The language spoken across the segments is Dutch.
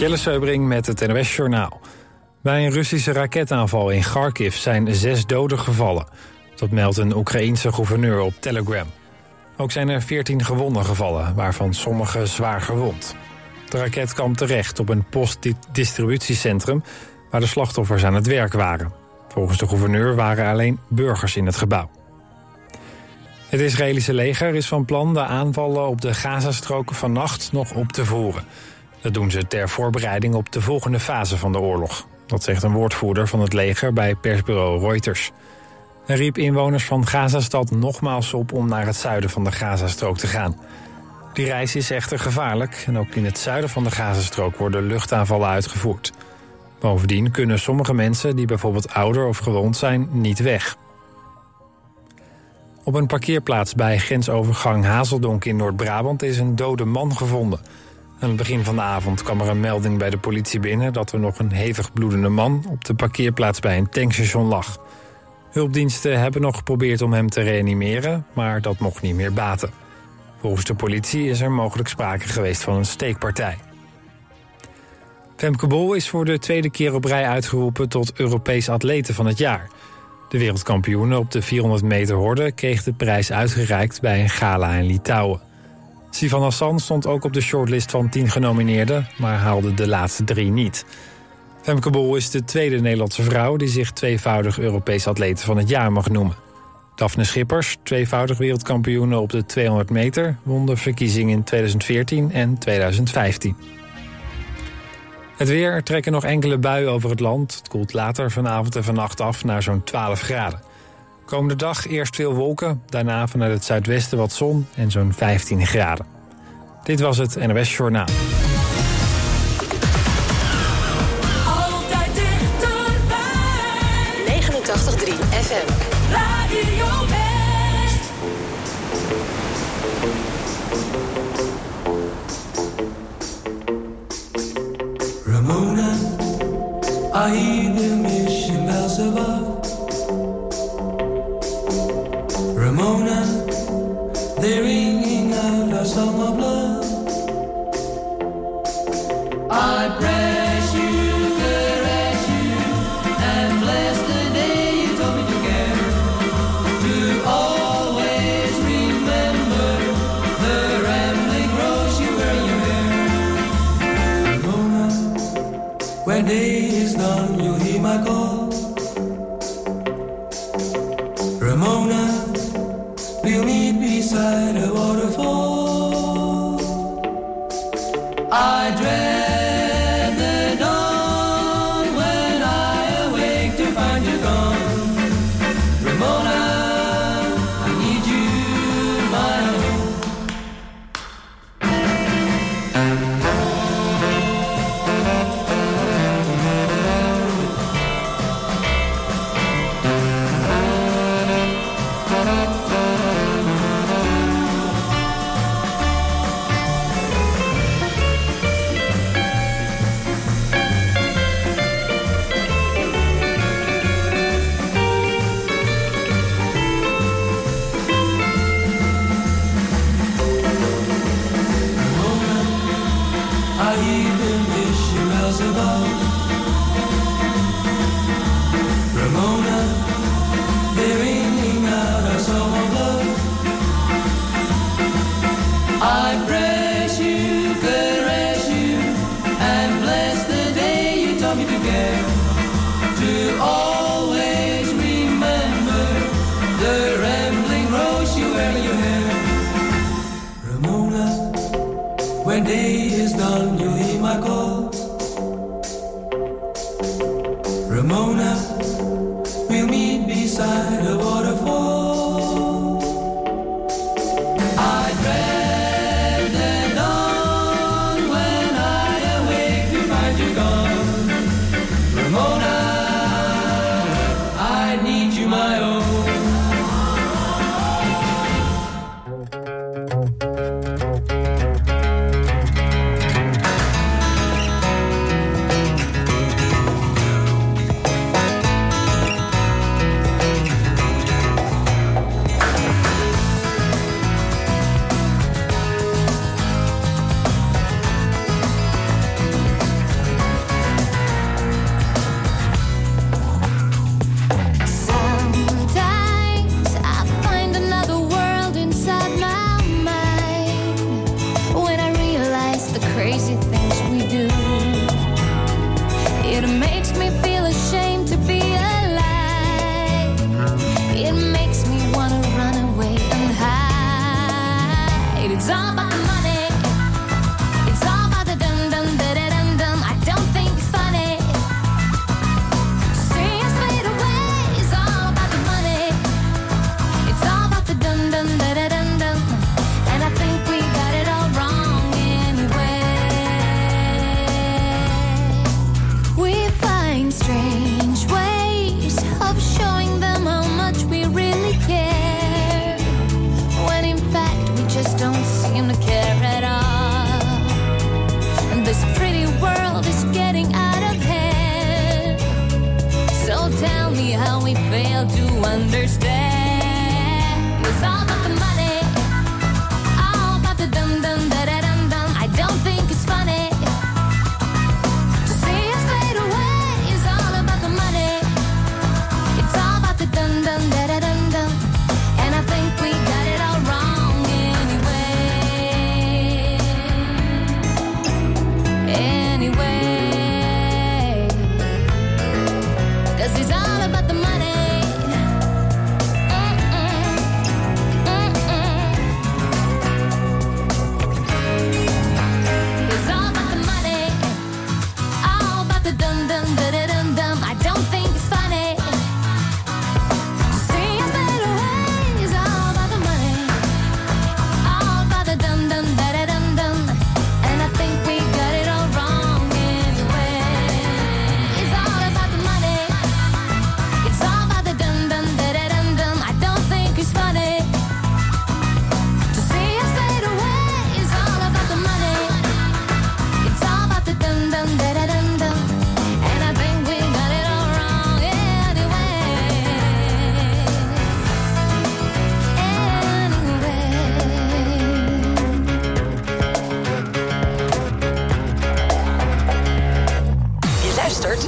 Jelle Seubring met het NOS Journaal. Bij een Russische raketaanval in Kharkiv zijn zes doden gevallen. Dat meldt een Oekraïense gouverneur op Telegram. Ook zijn er veertien gewonden gevallen, waarvan sommige zwaar gewond. De raket kwam terecht op een postdistributiecentrum... waar de slachtoffers aan het werk waren. Volgens de gouverneur waren alleen burgers in het gebouw. Het Israëlische leger is van plan de aanvallen op de Gazastroken vannacht nog op te voeren. Dat doen ze ter voorbereiding op de volgende fase van de oorlog. Dat zegt een woordvoerder van het leger bij persbureau Reuters. Hij riep inwoners van Gazastad nogmaals op om naar het zuiden van de Gazastrook te gaan. Die reis is echter gevaarlijk en ook in het zuiden van de Gazastrook worden luchtaanvallen uitgevoerd. Bovendien kunnen sommige mensen die bijvoorbeeld ouder of gewond zijn niet weg. Op een parkeerplaats bij grensovergang Hazeldonk in Noord-Brabant is een dode man gevonden. Aan het begin van de avond kwam er een melding bij de politie binnen dat er nog een hevig bloedende man op de parkeerplaats bij een tankstation lag. Hulpdiensten hebben nog geprobeerd om hem te reanimeren, maar dat mocht niet meer baten. Volgens de politie is er mogelijk sprake geweest van een steekpartij. Femke Bol is voor de tweede keer op rij uitgeroepen tot Europees atlete van het jaar. De wereldkampioene op de 400 meter horde kreeg de prijs uitgereikt bij een gala in Litouwen. Sivan Hassan stond ook op de shortlist van 10 genomineerden, maar haalde de laatste drie niet. Femke Bol is de tweede Nederlandse vrouw die zich tweevoudig Europees atlete van het jaar mag noemen. Daphne Schippers, tweevoudig wereldkampioene op de 200 meter, won de verkiezing in 2014 en 2015. Het weer, er trekken nog enkele buien over het land. Het koelt later vanavond en vannacht af naar zo'n 12 graden. Komende dag eerst veel wolken, daarna vanuit het zuidwesten wat zon en zo'n 15 graden. Dit was het NOS Journaal. Altijd dichterbij. 89.3 FM. Radio West. Ramona, I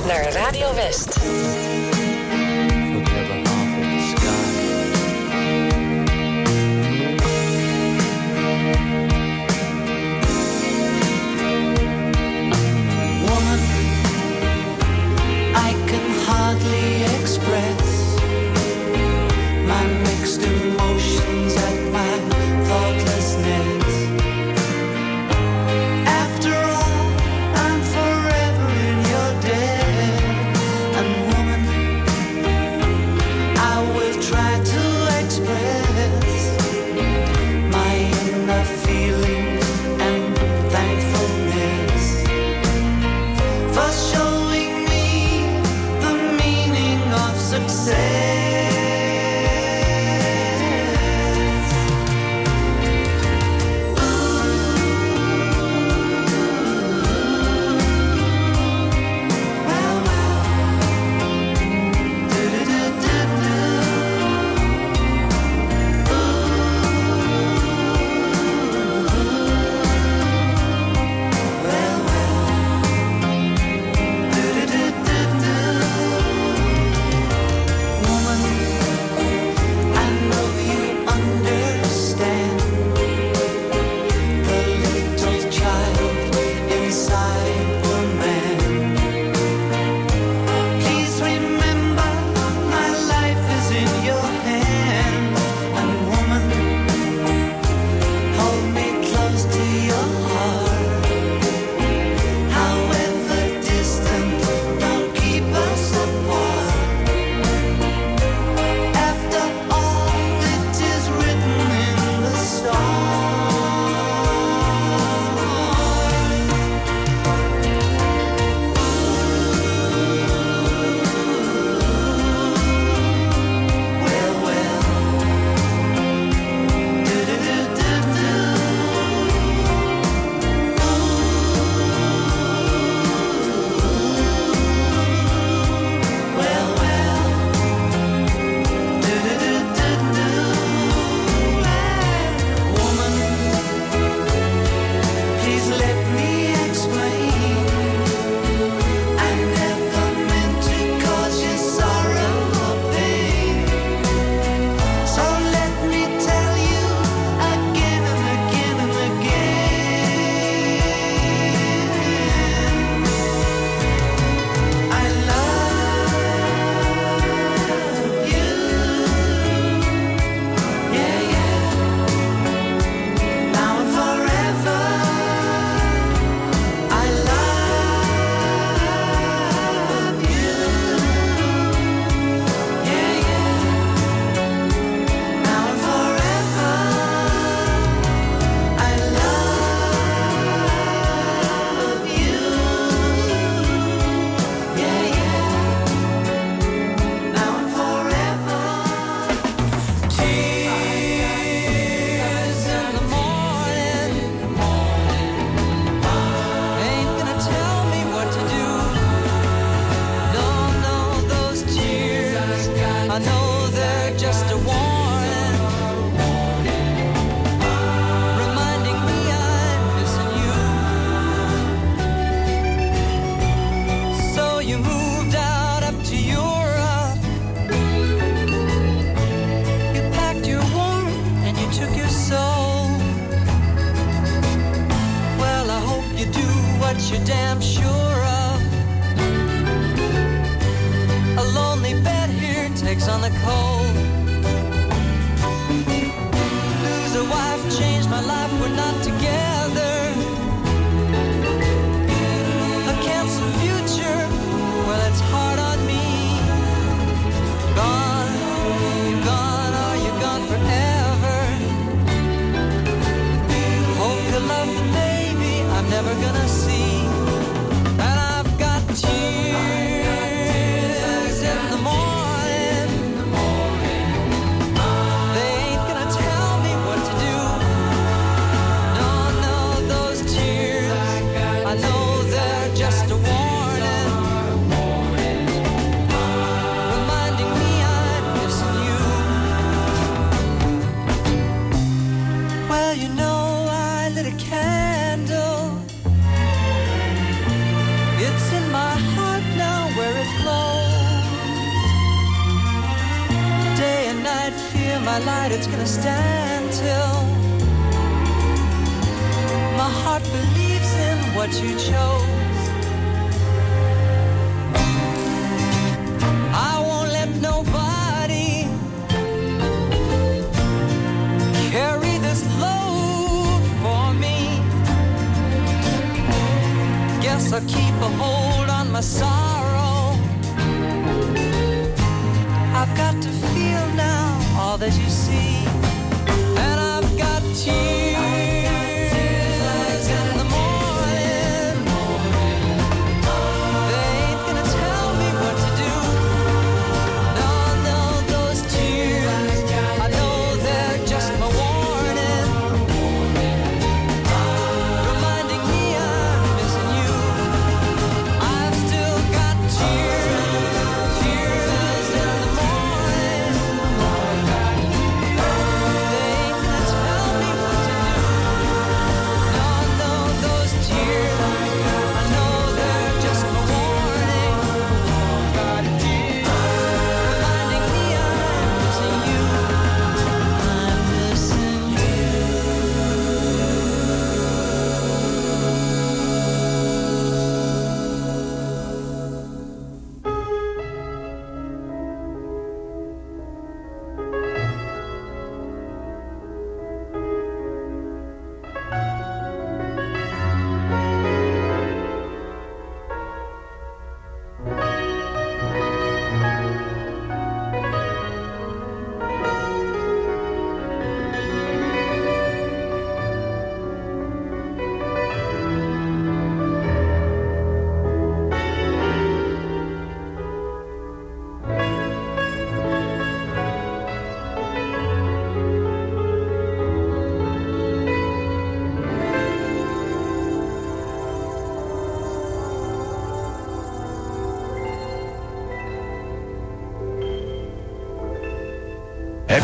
naar Radio West.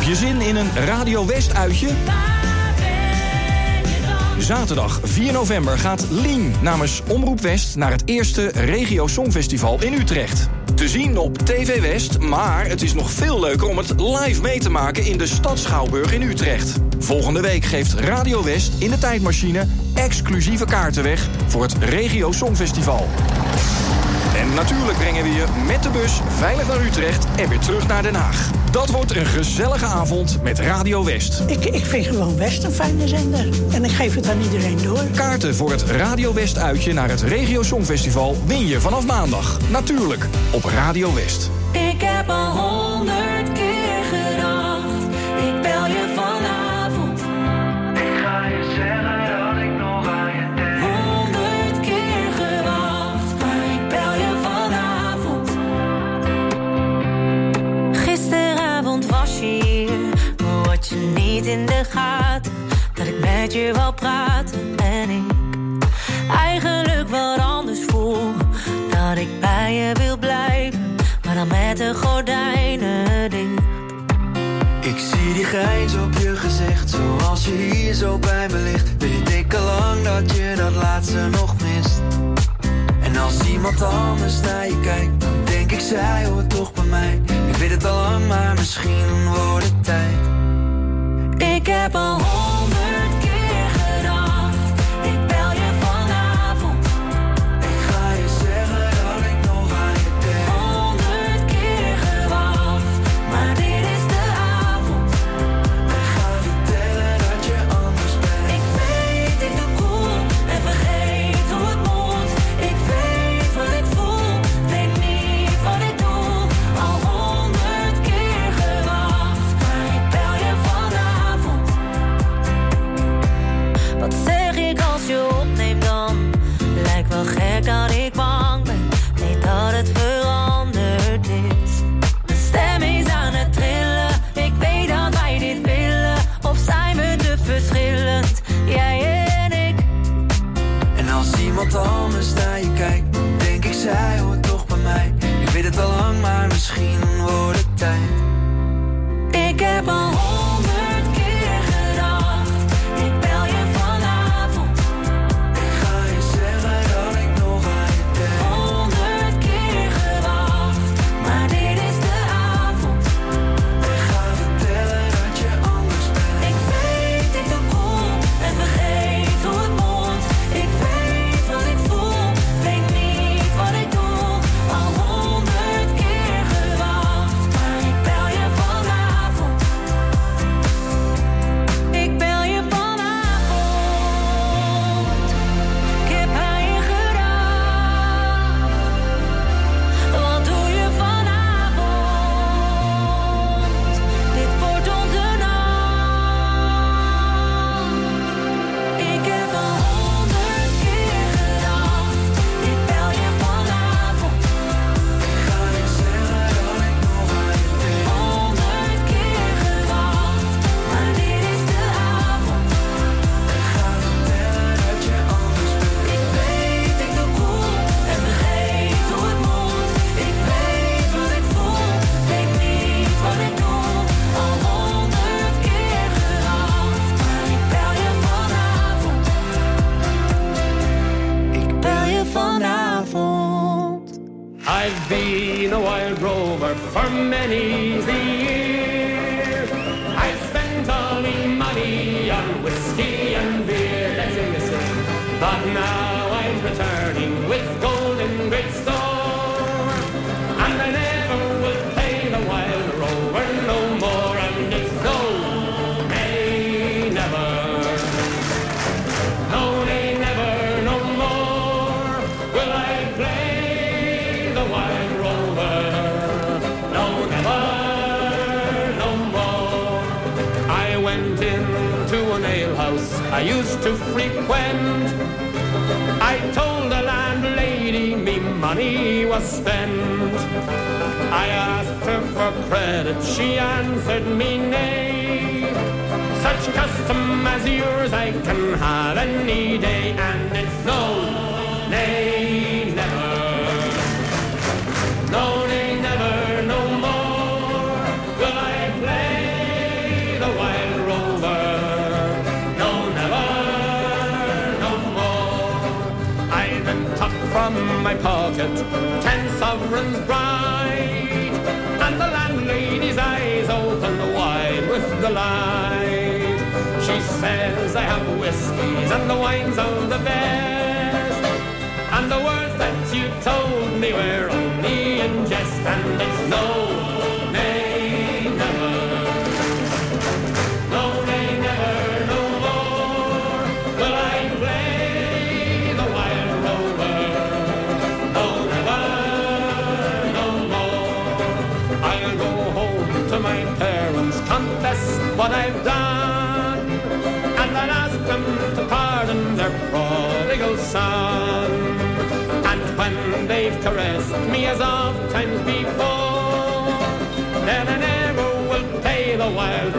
Je zin in een Radio West uitje? Zaterdag 4 november gaat Lien namens Omroep West naar het eerste Regio Songfestival in Utrecht. Te zien op TV West, maar het is nog veel leuker om het live mee te maken in de Stad Schouwburg in Utrecht. Volgende week geeft Radio West in de tijdmachine exclusieve kaarten weg voor het Regio Songfestival. En natuurlijk brengen we je met de bus veilig naar Utrecht en weer terug naar Den Haag. Dat wordt een gezellige avond met Radio West. Ik, ik vind gewoon West een fijne zender. En ik geef het aan iedereen door. Kaarten voor het Radio West uitje naar het Regio Songfestival win je vanaf maandag. Natuurlijk op Radio West. Ik heb al honderd keer gedacht. Ik bel je vanavond. In de gaten. Dat ik met je wou praten. En ik eigenlijk wat anders voel. Dat ik bij je wil blijven. Maar dan met de gordijnen dicht. Ik zie die grijns op je gezicht, zoals je hier zo bij me ligt. Weet ik al lang dat je dat laatste nog mist. En als iemand anders naar je kijkt, dan denk ik zij hoort toch bij mij. Ik weet het al lang, maar misschien wordt het tijd. Heb al I've been a wild rover for many the year. I've spent all my money on whiskey and beer. Let's. But now I'm returning with golden great stones. I told the landlady me money was spent. I asked her for credit, she answered me nay. Such custom as yours I can have any day, and it's no nay. my pocket, ten sovereigns bright, and the landlady's eyes open wide with delight. She says, I have whiskies and the wines of the best, and the words that you told me were only in jest, and it's no, nay, never. and asked them to pardon their prodigal son. And when they've caressed me as oft times before, then I never will pay the wild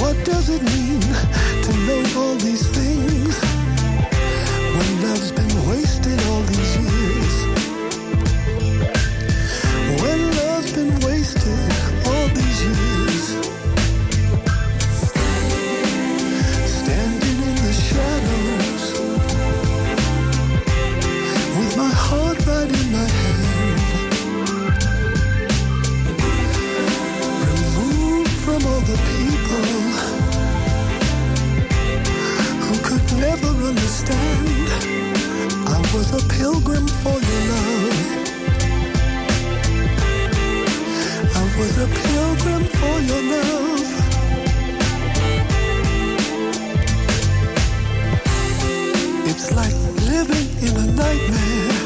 What does it mean to know all these things? stand. I was a pilgrim for your love. I was a pilgrim for your love. It's like living in a nightmare.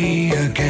me again.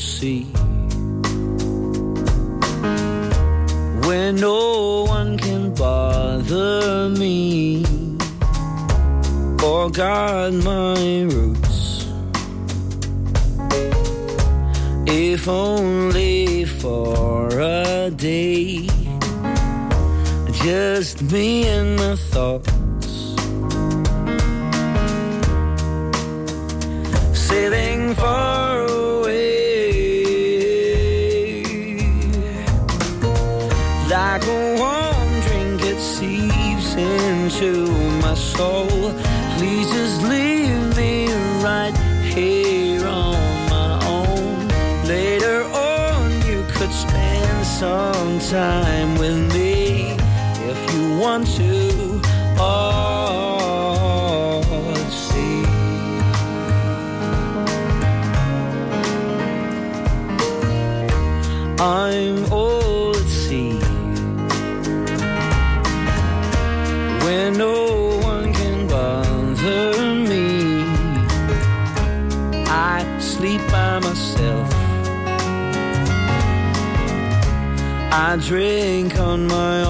see. Where no one can bother me or guard my roots. If only for a day, just me and the thought go. Please just leave me right here on my own. Later on, you could spend some time. I drink on my own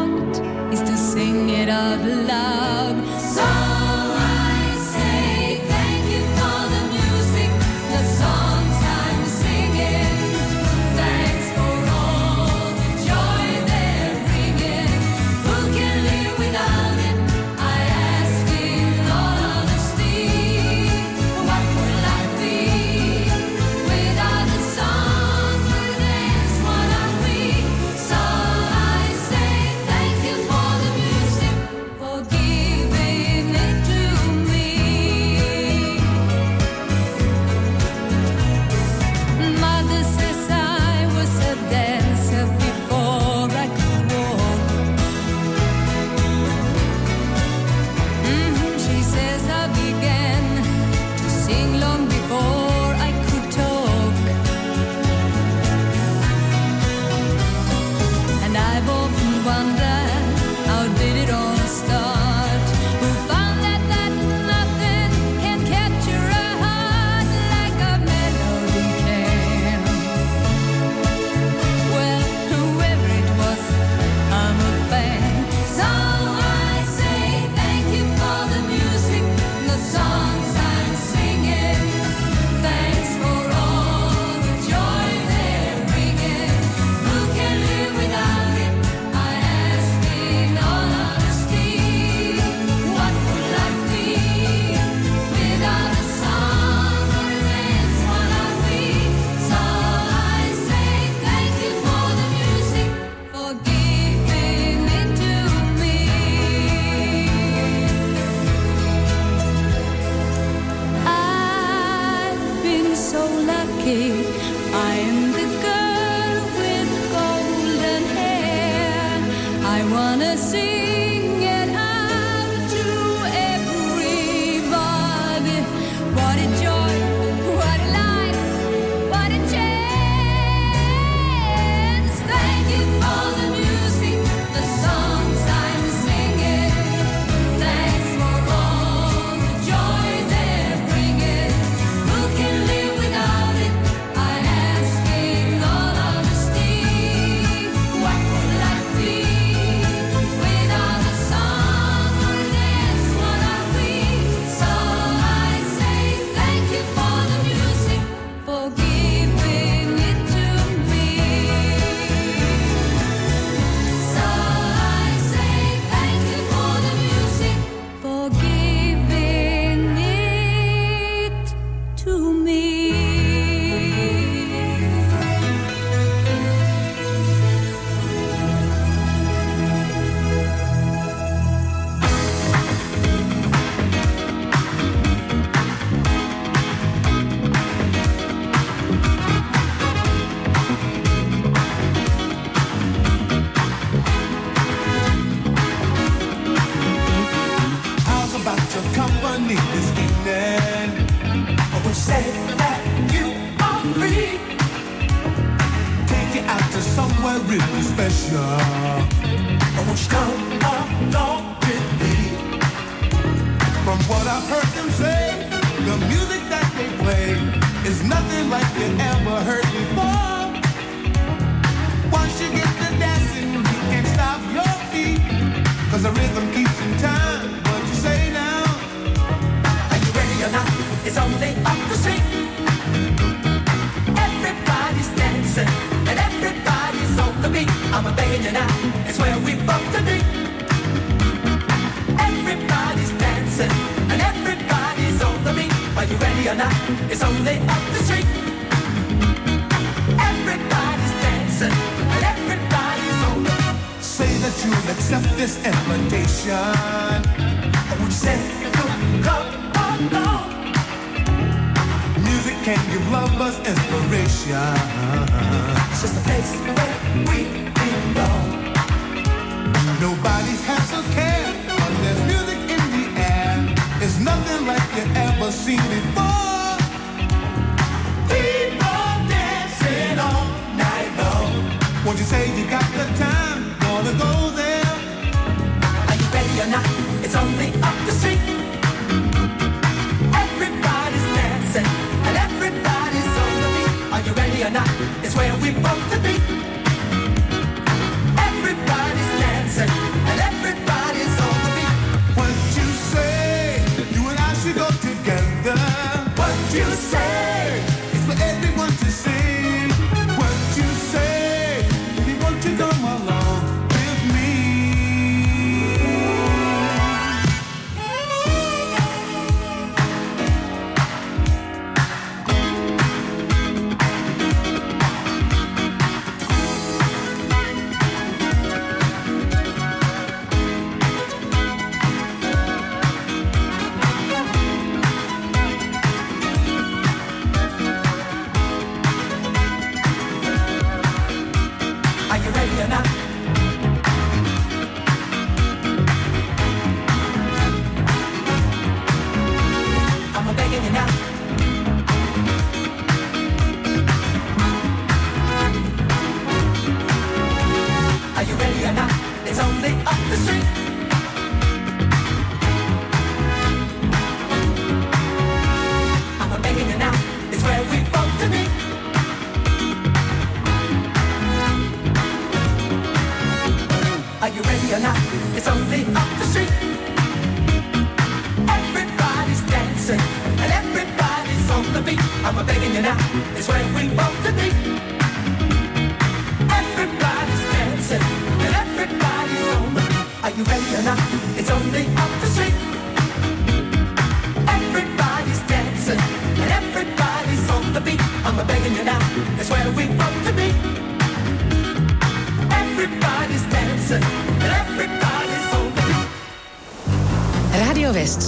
is to sing it out loud.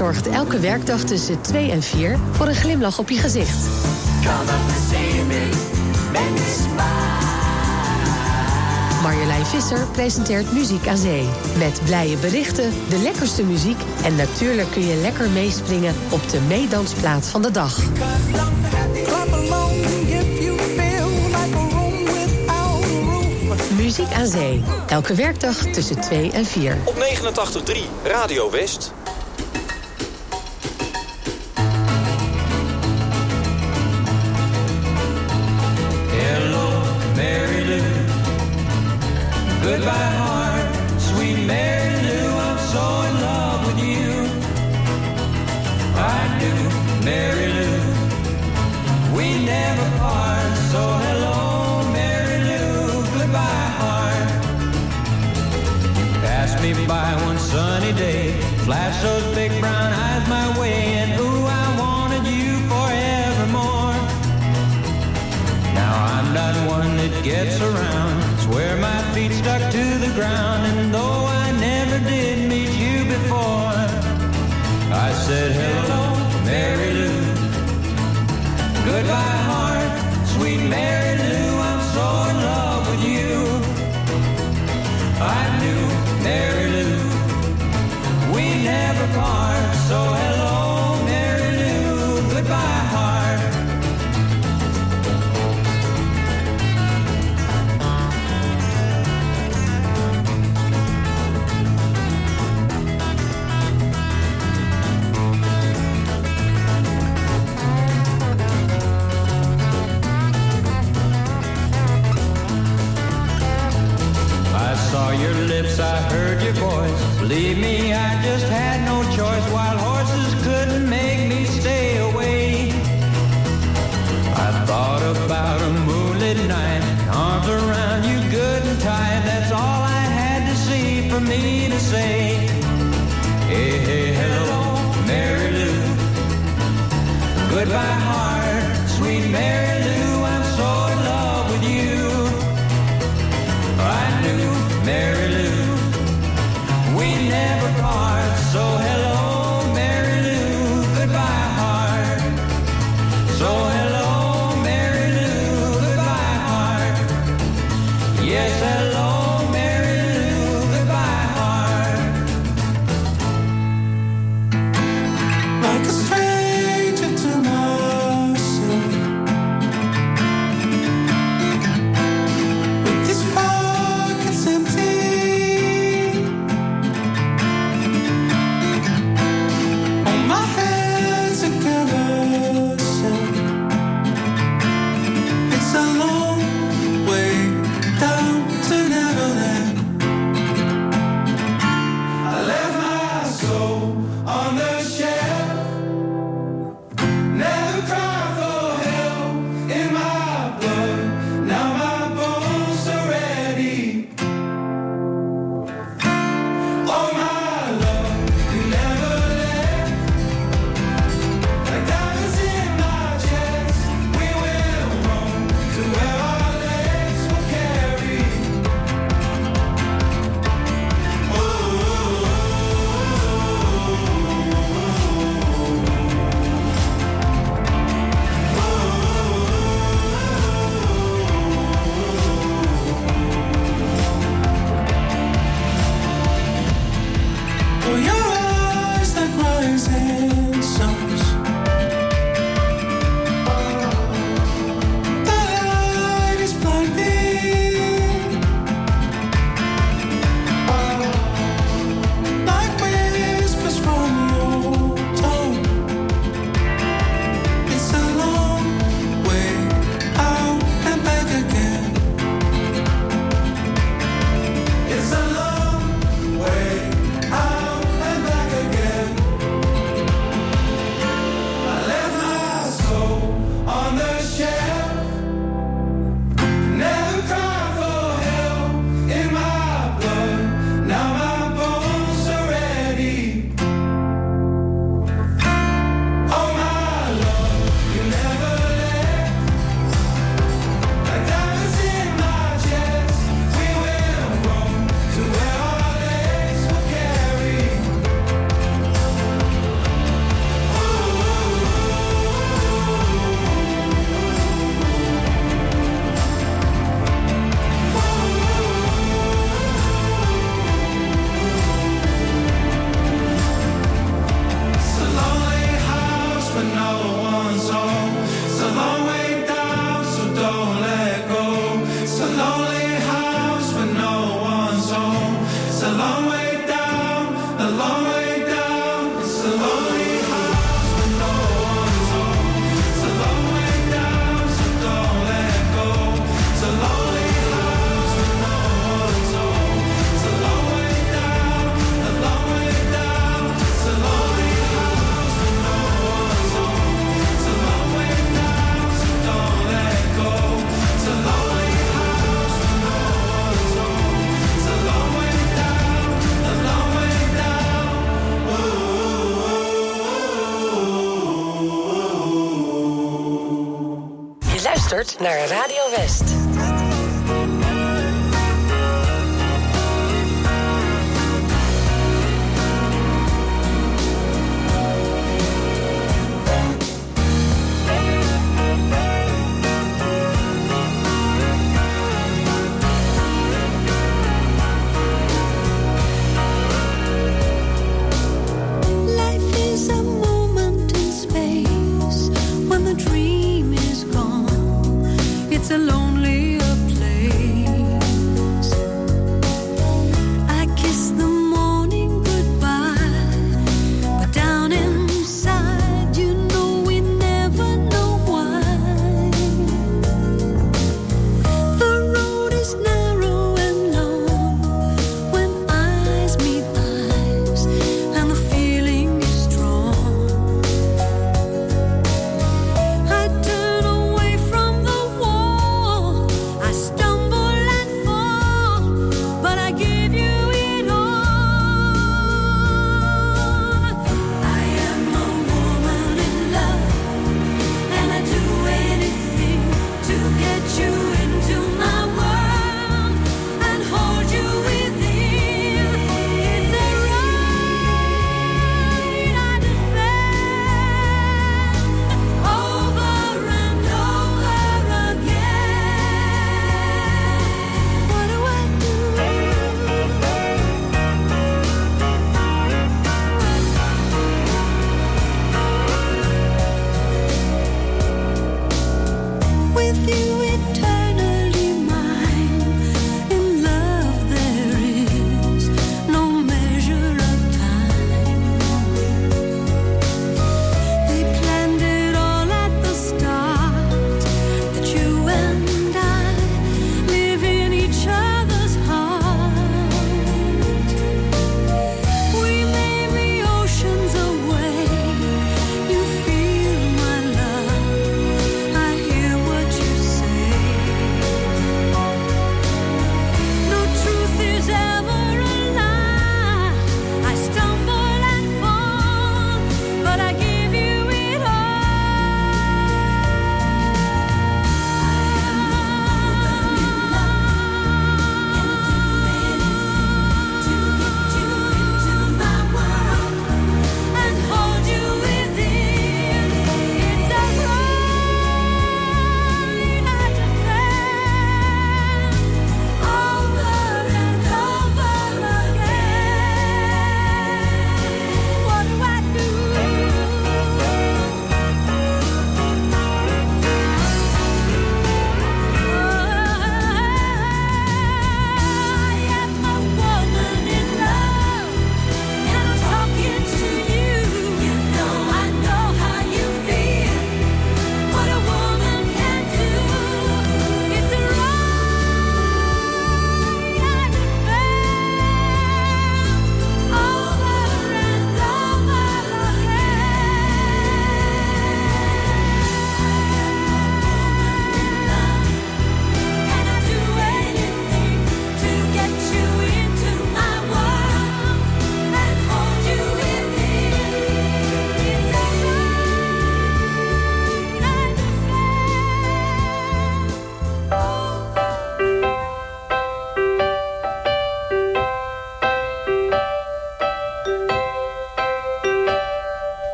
Zorgt elke werkdag tussen 2 en 4 voor een glimlach op je gezicht. Marjolein Visser presenteert Muziek aan Zee. Met blije berichten, de lekkerste muziek... en natuurlijk kun je lekker meespringen op de meedansplaat van de dag. Muziek aan Zee. Elke werkdag tussen 2 en 4. Op 89.3 Radio West. Lips, I heard your voice. Believe me, I just had no choice. Wild horses couldn't make me stay away. I thought about a moonlit night, arms around you good and tight. That's all I had to see for me to say. Hey, hey, hello, Mary Lou. Goodbye, heart, sweet Mary naar Radio West.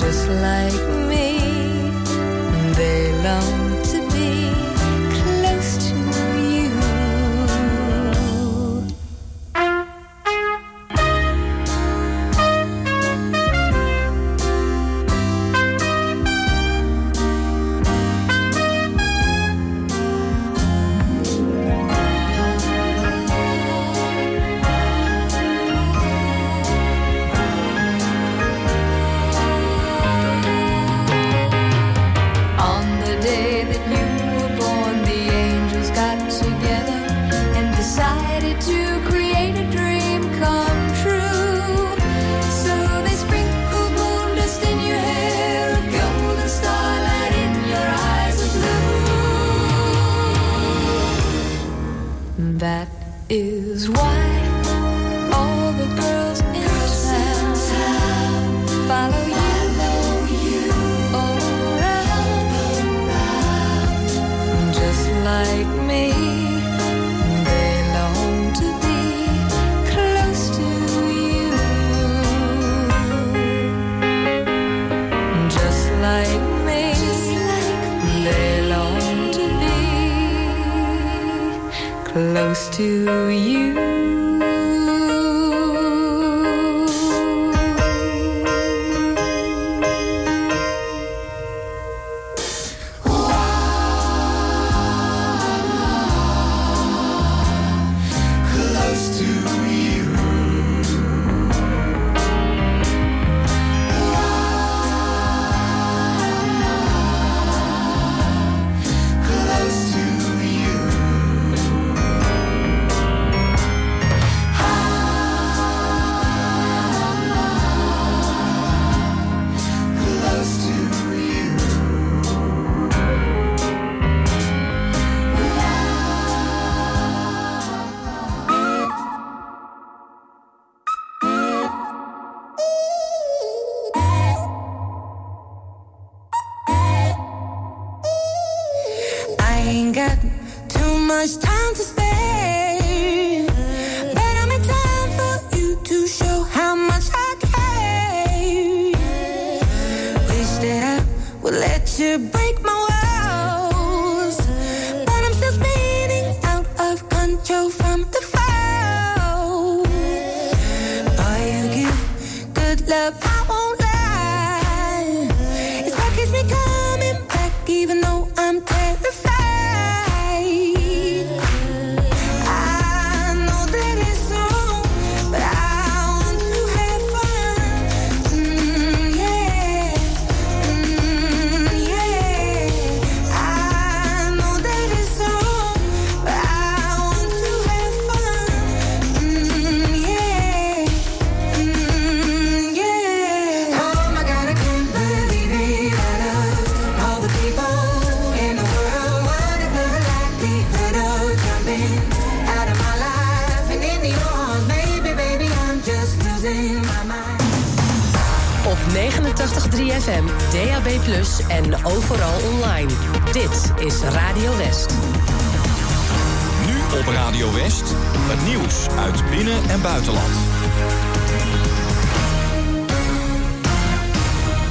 Just like me. They long